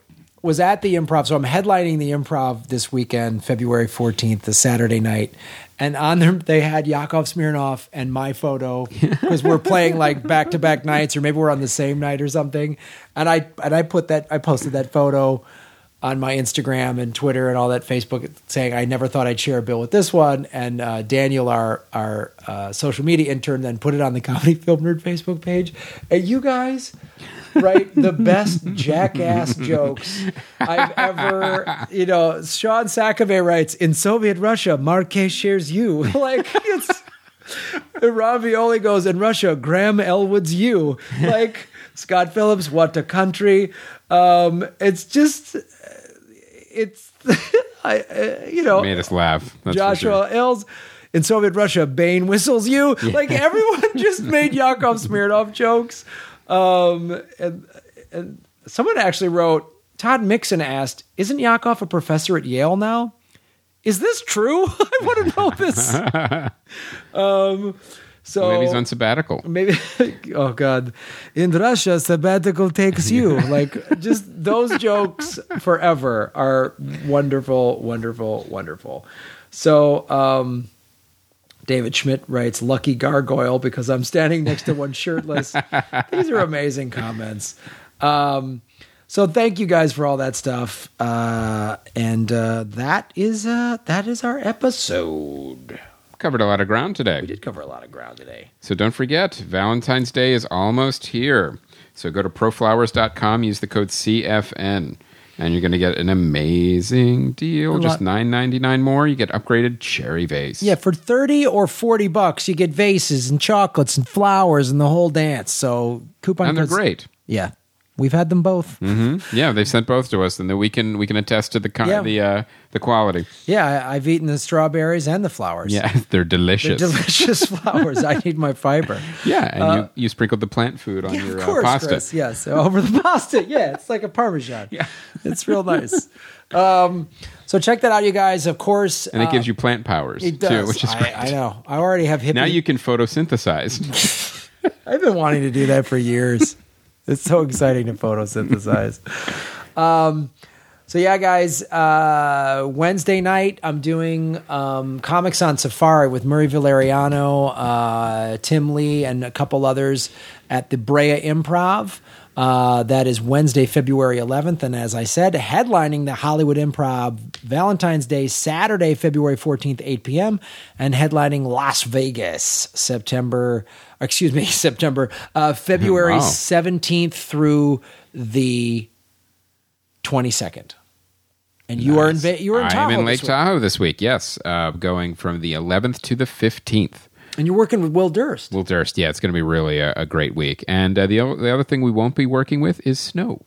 was at the improv, so I'm headlining the improv this weekend, February 14th, the Saturday night. And on them, they had Yakov Smirnoff and my photo (laughs) because we're playing like back to back nights, or maybe we're on the same night or something. And I and I put that I posted that photo on my Instagram and Twitter and all that Facebook saying I never thought I'd share a bill with this one. And uh, Daniel, our our uh, social media intern, then put it on the Comedy Film Nerd Facebook page. And you guys write the best (laughs) jackass jokes I've ever. You know, Sean Sakave writes in Soviet Russia, Marquez shares you. (laughs) like it's. And Ron Violi goes in Russia. Graham Elwood's you. Like Scott Phillips, what a country. Um, it's just, it's, (laughs) I, uh, you know, Made us laugh. That's Joshua sure. Ills in Soviet Russia. Bane whistles you. Like everyone (laughs) just made Yakov Smirnoff jokes. Um, and and someone actually wrote. Todd Mixon asked, "Isn't Yakov a professor at Yale now?" Is this true? (laughs) I want to know this. um, so Maybe he's on sabbatical. maybe (laughs) oh god in russia sabbatical takes you (laughs) like just those jokes forever are wonderful wonderful wonderful so um David Schmidt writes, lucky gargoyle because I'm standing next to one shirtless. (laughs) These are amazing comments. Um, so thank you guys for all that stuff. Uh, and uh, that is uh, that is our episode. Covered a lot of ground today. We did cover a lot of ground today. So don't forget, Valentine's Day is almost here. So go to proflowers.com, use the code CFN, and you're going to get an amazing deal. Just nine ninety nine more. You get upgraded cherry vase. Yeah, for 30 or 40 bucks, you get vases and chocolates and flowers and the whole dance. So coupon and they're codes- great. Yeah. We've had them both. hmm Yeah, they've sent both to us, and then we can we can attest to the con- Yeah. the uh, the quality. Yeah, I, I've eaten the strawberries and the flowers. Yeah, they're (laughs) They're delicious. delicious (laughs) flowers. I need my fiber. (laughs) yeah, and Uh, you, you sprinkled the plant food on Yeah, your of course, uh, pasta. Chris. Yes, over the pasta. Yeah, it's like a parmesan. Yeah, it's real nice. Um, so check that out, you guys. Of course, And it uh, gives you plant powers it does. too, which is I, great. I know. I already have hippie. Now you can photosynthesize. I've been wanting to do that for years. It's so exciting to photosynthesize. Um, so yeah, guys, uh, Wednesday night I'm doing um, Comics on Safari with Murray Valeriano, uh, Tim Lee, and a couple others at the Brea Improv. Uh, that is Wednesday, February 11th. And as I said, headlining the Hollywood Improv Valentine's Day, Saturday, February 14th, 8 p.m., and headlining Las Vegas, September, excuse me, (laughs) September, uh, February Wow. 17th through the 22nd. And you are in you are in Tahoe I'm in this Lake week. Tahoe this week. Yes, uh, going from the 11th to the 15th. and you're working with Will Durst. Will Durst. Yeah, it's going to be really a, a great week. And uh, the o- the other thing we won't be working with is snow.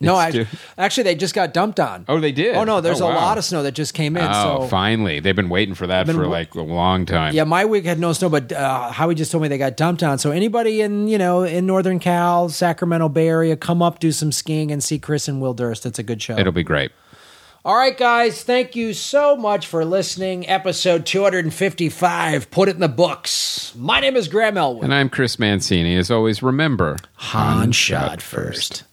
No, I, actually they just got dumped on. Oh, they did? Oh no, there's Oh, a lot of snow that just came in. Oh, so finally! They've been waiting for that for like a long time. yeah, my week had no snow, but uh, Howie just told me they got dumped on. So anybody in you know in Northern Cal, Sacramento Bay Area, come up, do some skiing, and see Chris and Will Durst. It's a good show. It'll be great. All right, guys, thank you so much for listening. Episode 255. Put it in the books. My name is Graham Elwood. And I'm Chris Mancini. As always, remember Han shot first.